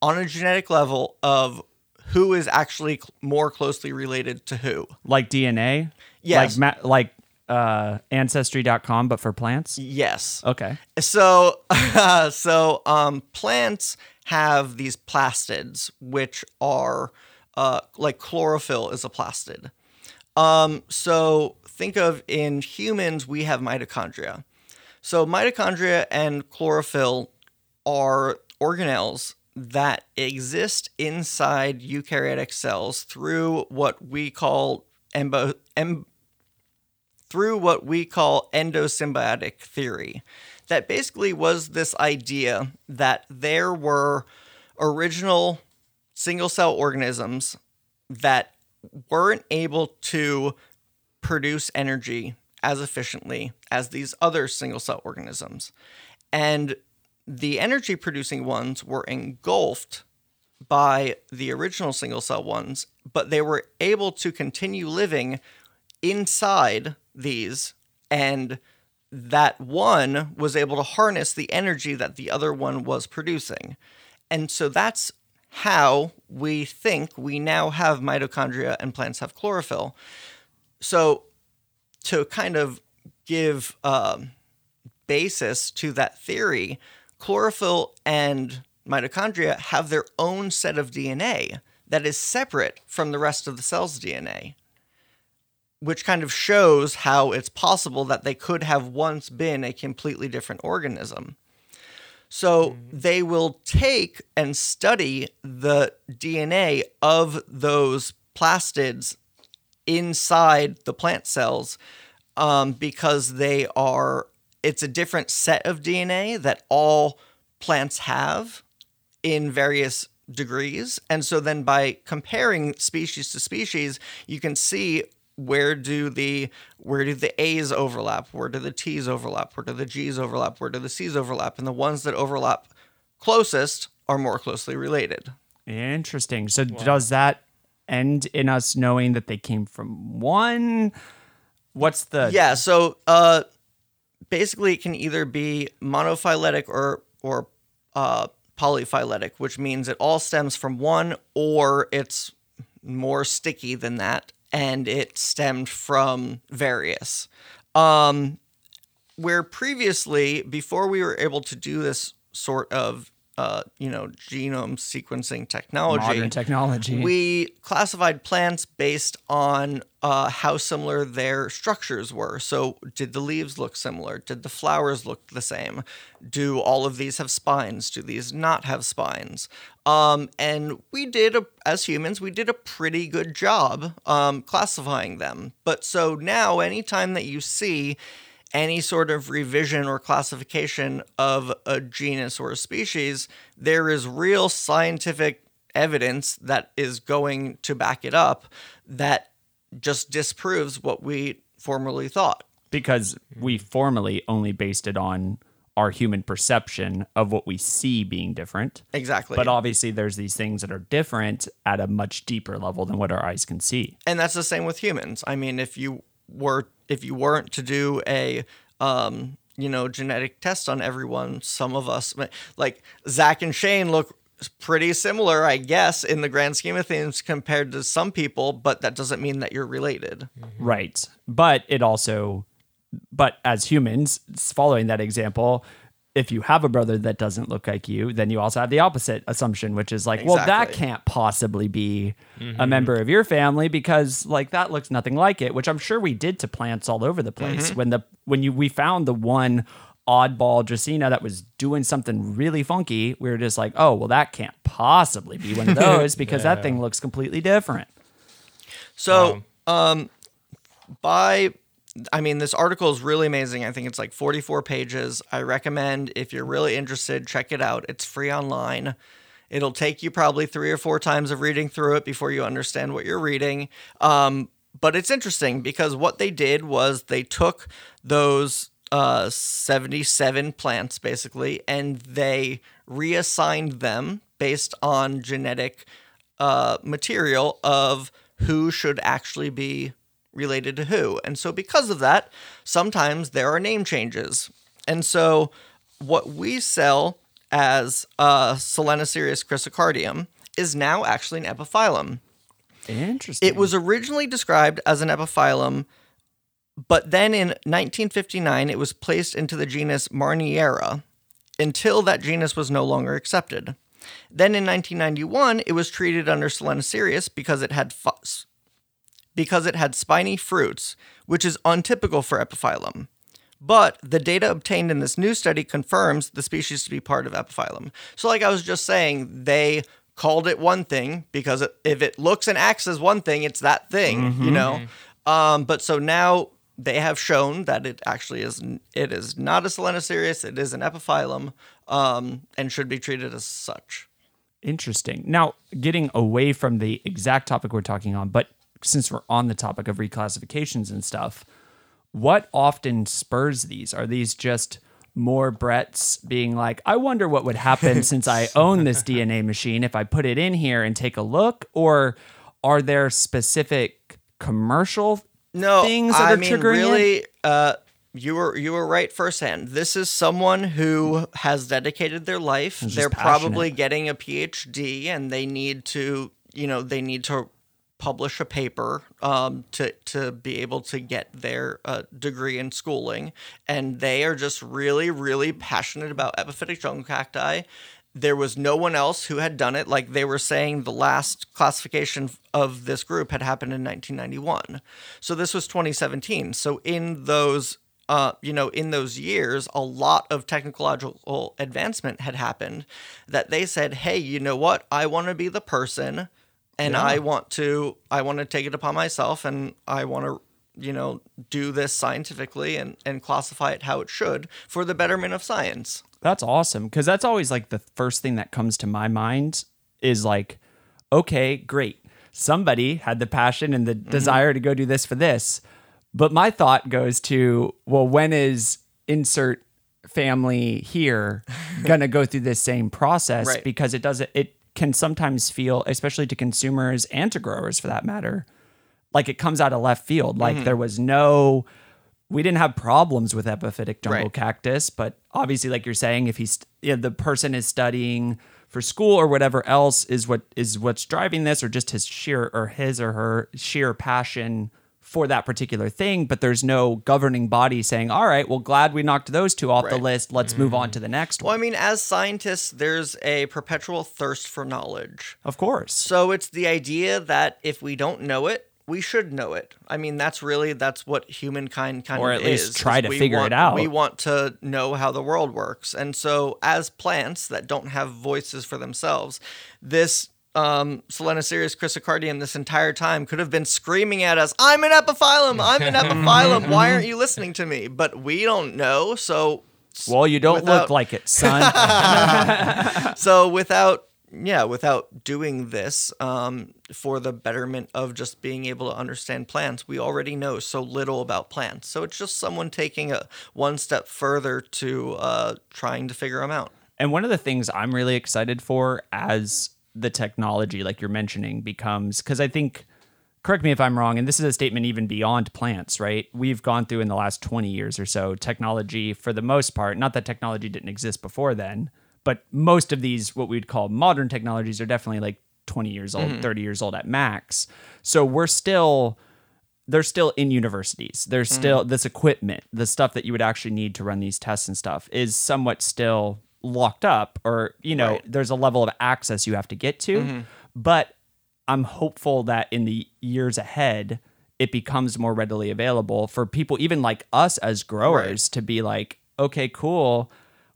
on a genetic level of who is actually cl- more closely related to who. Like DNA? Yes. Like, ma- like uh, Ancestry.com, but for plants? Yes. Okay. So, <laughs> so um, plants have these plastids, which are uh, like chlorophyll is a plastid. Um, so think of in humans we have mitochondria. So mitochondria and chlorophyll are organelles that exist inside eukaryotic cells through what we call embo, em, through what we call endosymbiotic theory. That basically was this idea that there were original single cell organisms that weren't able to produce energy as efficiently as these other single cell organisms. And the energy producing ones were engulfed by the original single cell ones, but they were able to continue living inside these and that one was able to harness the energy that the other one was producing. And so that's how we think we now have mitochondria and plants have chlorophyll. So, to kind of give um, basis to that theory, chlorophyll and mitochondria have their own set of DNA that is separate from the rest of the cell's DNA which kind of shows how it's possible that they could have once been a completely different organism. So they will take and study the DNA of those plastids inside the plant cells um, because they are, it's a different set of DNA that all plants have in various degrees. And so then by comparing species to species, you can see where do the where do the A's overlap? Where do the T's overlap? Where do the G's overlap? Where do the C's overlap? And the ones that overlap closest are more closely related. Interesting. So does that end in us knowing that they came from one? What's the Yeah, so uh basically it can either be monophyletic or or uh polyphyletic, which means it all stems from one or it's more sticky than that and it stemmed from various. Um where previously before we were able to do this sort of uh, you know, genome sequencing technology. modern technology? We classified plants based on uh, how similar their structures were. So, did the leaves look similar? Did the flowers look the same? Do all of these have spines? Do these not have spines? Um, and we did, a, as humans, we did a pretty good job um, classifying them. But so now, anytime that you see any sort of revision or classification of a genus or a species, there is real scientific evidence that is going to back it up that just disproves what we formerly thought. because we formally only based it on our human perception of what we see being different. Exactly. But obviously, there's these things that are different at a much deeper level than what our eyes can see. and that's the same with humans. I mean, if you were if you weren't to do a um, you know genetic test on everyone, some of us like Zach and Shane look pretty similar, I guess, in the grand scheme of things compared to some people, but that doesn't mean that you're related. Right. But it also, but as humans, following that example, if you have a brother that doesn't look like you, then you also have the opposite assumption, which is like, well, that can't possibly be a member of your family because like that looks nothing like it, which I'm sure we did to plants all over the place. When the when you we found the one oddball Dracaena that was doing something really funky, we were just like, oh, well, that can't possibly be one of <laughs> those because that thing looks completely different. So, um, by, I mean, this article is really amazing. I think it's like 44 pages. I recommend if you're really interested, check it out. It's free online. It'll take you probably three or four times of reading through it before you understand what you're reading. Um, but it's interesting because what they did was they took those uh, 77 plants basically and they reassigned them based on genetic uh, material of who should actually be related to who. And so, because of that, sometimes there are name changes. And so, what we sell as uh, Selenicereus chrysocardium is now actually an epiphyllum. Interesting. It was originally described as an epiphyllum, but then in 1959 it was placed into the genus Marniera until that genus was no longer accepted. Then in 1991 it was treated under Selenicereus because it had fu- because it had spiny fruits, which is untypical for epiphyllum. But the data obtained in this new study confirms the species to be part of epiphyllum. So, like I was just saying, they called it one thing because if it looks and acts as one thing, it's that thing, you know. Um, but so now they have shown that it actually is it is not a Selenicereus, it is an epiphyllum, um, and should be treated as such. Interesting. Now, getting away from the exact topic we're talking on, but since we're on the topic of reclassifications and stuff, what often spurs these? Are these just more Brett's being like, I wonder what would happen <laughs> since I own this DNA machine if I put it in here and take a look? Or are there specific commercial No, things that I are mean, triggering it? really, uh, you were you were right firsthand. This is someone who has dedicated their life. They're probably getting a PhD, and they need to, you know, they need to publish a paper um, to to be able to get their uh, degree in schooling, and they are just really, really passionate about epiphytic jungle cacti. There was no one else who had done it. Like they were saying, the last classification of this group had happened in 1991. So this was 2017. So in those, uh, you know, in those years, a lot of technological advancement had happened. That they said, hey, you know what? I want to be the person and Yeah. I want to I want to take it upon myself and I want to you know do this scientifically and and classify it how it should for the betterment of science. That's awesome because that's always like the first thing that comes to my mind is like, okay, great. Somebody had the passion and the mm-hmm. desire to go do this for this. But my thought goes to, well, when is insert family here <laughs> going to go through this same process? Right. Because it doesn't, it can sometimes feel, especially to consumers and to growers for that matter, like it comes out of left field. Like mm-hmm. there was no, we didn't have problems with epiphytic jungle Right. cactus, but obviously, like you're saying, if he's you know, the person is studying for school or whatever else is what is what's driving this, or just his sheer or his or her sheer passion for that particular thing. But there's no governing body saying, "All right, well, glad we knocked those two off the list. Let's move on to the mm. next Well, one." I mean, as scientists, there's a perpetual thirst for knowledge. Of course, So it's the idea that if we don't know it, we should know it. I mean, that's really that's what humankind kind Or of at least is, try is to figure it out. We want to know how the world works, and so as plants that don't have voices for themselves, this um, Selenicereus chrysocardium this entire time could have been screaming at us, "I'm an epiphyllum! I'm an <laughs> epiphyllum! Why aren't you listening to me?" But we don't know, so well, you don't look like it, son. <laughs> so without yeah without doing this um, for the betterment of just being able to understand plants we already know so little about plants so it's just someone taking a one step further to uh, trying to figure them out And one of the things I'm really excited for as the technology, like you're mentioning, becomes because I think, correct me if I'm wrong, and this is a statement even beyond plants, right? We've gone through in the last 20 years or so technology for the most part, not that technology didn't exist before then, but most of these, what we'd call modern technologies, are definitely like 20 years old, mm-hmm. 30 years old at max. So we're still they're still in universities. There's mm-hmm. still this equipment, the stuff that you would actually need to run these tests and stuff is somewhat still locked up or you know, Right. there's a level of access you have to get to. But I'm hopeful that in the years ahead it becomes more readily available for people even like us as growers to be like okay, cool.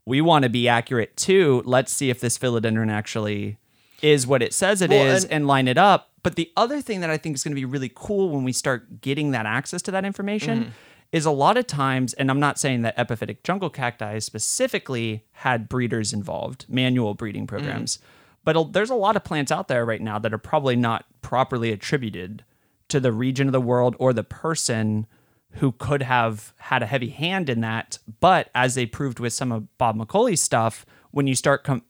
We want to be accurate too. Let's see if this philodendron actually is what it says it is, Well, and- and line it up. But the other thing that I think is going to be really cool when we start getting that access to that information Mm-hmm. Is a lot of times, and I'm not saying that epiphytic jungle cacti specifically had breeders involved, manual breeding mm-hmm. programs, but there's a lot of plants out there right now that are probably not properly attributed to the region of the world or the person who could have had a heavy hand in that. But as they proved with some of Bob McColley's stuff, when you start com-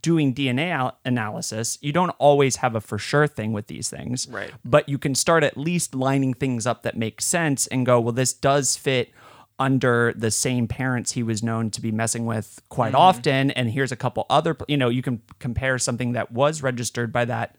doing DNA al- analysis, you don't always have a for sure thing with these things. Right. But you can start at least lining things up that make sense and go, well, this does fit under the same parents he was known to be messing with quite mm-hmm. often. And here's a couple other, you know, you can compare something that was registered by that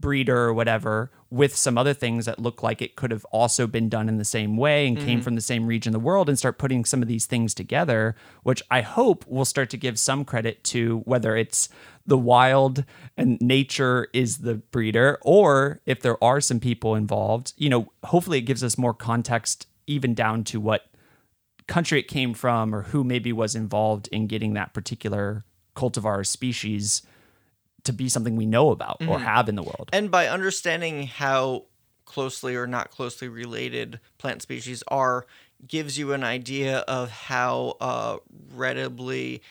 breeder or whatever with some other things that look like it could have also been done in the same way and came mm-hmm. from the same region of the world and start putting some of these things together which i hope will start to give some credit to whether it's the wild and nature is the breeder or if there are some people involved. You know hopefully it gives us more context even down to what country it came from or who maybe was involved in getting that particular cultivar species to be something we know about or have in the world. And by understanding how closely or not closely related plant species are, gives you an idea of how uh, readily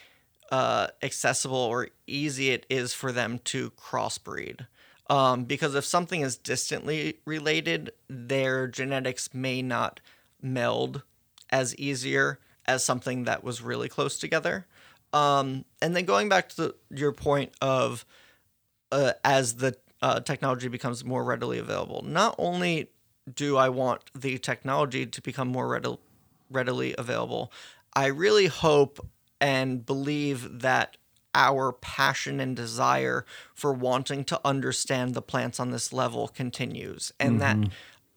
uh, accessible or easy it is for them to crossbreed. Um, because if something is distantly related, their genetics may not meld as easier as something that was really close together. Um, and then going back to the, your point of uh, as the uh, technology becomes more readily available. Not only do I want the technology to become more readily readily available, I really hope and believe that our passion and desire for wanting to understand the plants on this level continues, and that.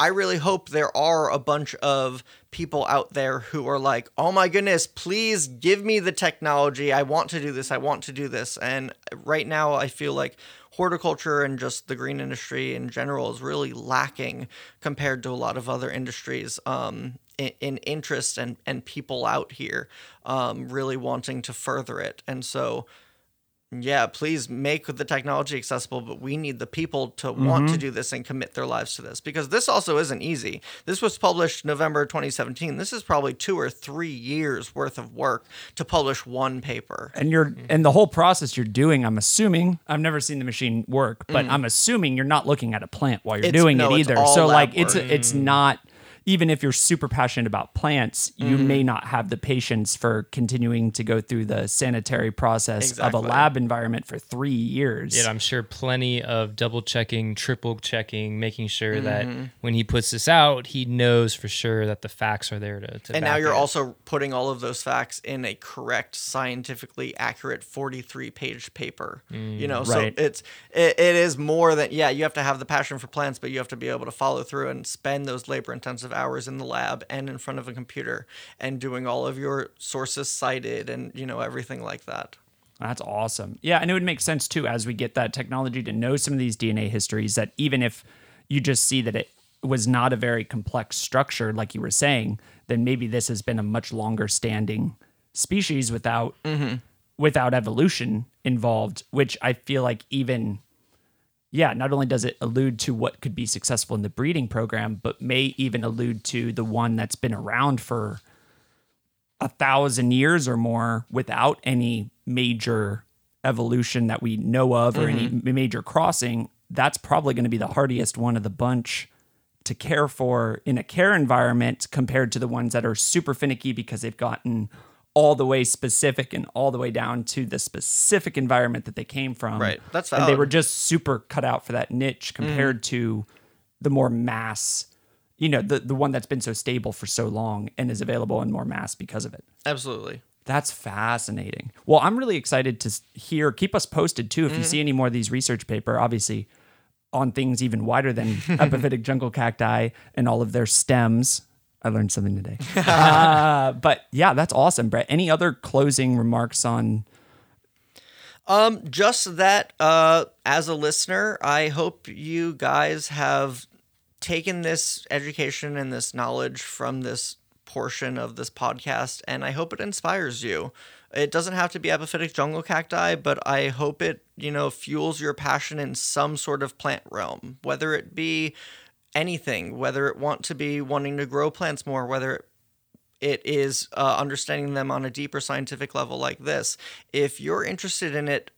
I really hope there are a bunch of people out there who are like, oh my goodness, please give me the technology. I want to do this. I want to do this. And right now, I feel like horticulture and just the green industry in general is really lacking compared to a lot of other industries um, in, in interest and, and people out here um, really wanting to further it. And so, yeah, please make the technology accessible, but we need the people to want to mm-hmm. do this and commit their lives to this because this also isn't easy. This was published November 2017. This is probably two or three years worth of work to publish one paper. And you're mm-hmm. and the whole process you're doing, I'm assuming I've never seen the machine work, but mm. I'm assuming you're not looking at a plant while you're It's- doing no, it either. So like it's work. it's not even if you're super passionate about plants, you may not have the patience for continuing to go through the sanitary process of a lab environment for three years. Yet I'm sure plenty of double checking, triple checking, making sure Mm-hmm. that when he puts this out, he knows for sure that the facts are there to. to And now you're it. also putting all of those facts in a correct, scientifically accurate 43 page paper. you know, Right. so it's it, it is more than yeah, you have to have the passion for plants, but you have to be able to follow through and spend those labor intensive hours in the lab and in front of a computer and doing all of your sources cited and you know everything like that. That's awesome. Yeah, and it would make sense too as we get that technology to know some of these DNA histories that even if you just see that it was not a very complex structure like you were saying, then maybe this has been a much longer standing species without mm-hmm. without evolution involved, which I feel like even yeah, not only does it allude to what could be successful in the breeding program, but may even allude to the one that's been around for a thousand years or more without any major evolution that we know of or any mm-hmm. major crossing, that's probably going to be the hardiest one of the bunch to care for in a care environment compared to the ones that are super finicky because they've gotten all the way specific and all the way down to the specific environment that they came from. Right. That's and they were just super cut out for that niche mm-hmm. compared to the more mass, you know, the the one that's been so stable for so long and is available in more mass because of it. Absolutely. That's fascinating. Well, I'm really excited to hear. Keep us posted too if you mm-hmm. see any more of these research paper. Obviously, on things even wider than <laughs> epiphytic jungle cacti and all of their stems. I learned something today. <laughs> uh, but yeah, that's awesome, Brett. Any other closing remarks on? Um, just that uh, as a listener, I hope you guys have taken this education and this knowledge from this portion of this podcast, and I hope it inspires you. It doesn't have to be epiphytic jungle cacti, but I hope it, you know, fuels your passion in some sort of plant realm, whether it be anything, whether it want to be wanting to grow plants more, whether it is uh, understanding them on a deeper scientific level like this. If you're interested in it,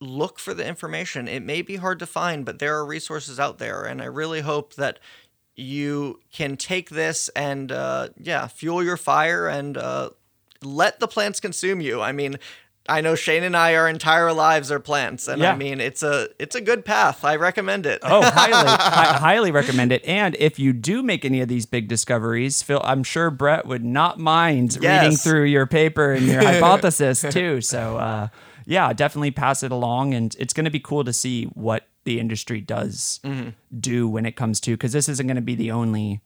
look for the information. It may be hard to find, but there are resources out there, and I really hope that you can take this and uh, yeah, fuel your fire and uh, let the plants consume you. I mean, I know Shane and I, our entire lives are plants, and Yeah. I mean, it's a it's a good path. I recommend it. Oh, <laughs> highly, hi- highly recommend it. And if you do make any of these big discoveries, Phil, I'm sure Brett would not mind reading through your paper and your <laughs> hypothesis too. So, uh, yeah, definitely pass it along, and it's going to be cool to see what the industry does Mm-hmm. do when it comes to because this isn't going to be the only,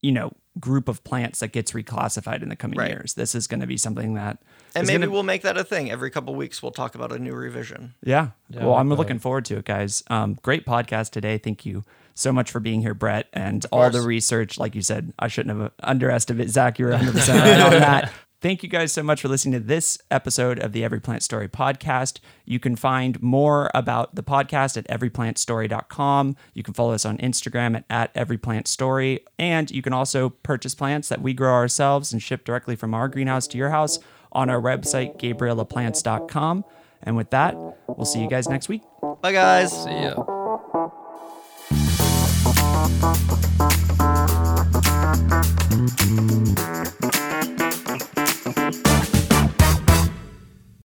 you know, group of plants that gets reclassified in the coming Right. years. This is going to be something that and maybe gonna- we'll make that a thing. Every couple weeks, we'll talk about a new revision. Yeah. Yeah, well, I I'm like looking forward to it, guys. Um, great podcast today. Thank you so much for being here, Brett, and all the research. Like you said, I shouldn't have underestimated Zach. You were 100 percent <laughs> right on that. Thank you guys so much for listening to this episode of the Every Plant Story podcast. You can find more about the podcast at everyplantstory.com. You can follow us on Instagram at, at everyplantstory. And you can also purchase plants that we grow ourselves and ship directly from our greenhouse to your house on our website, gabriellaplants.com. And with that, we'll see you guys next week. Bye, guys. See ya.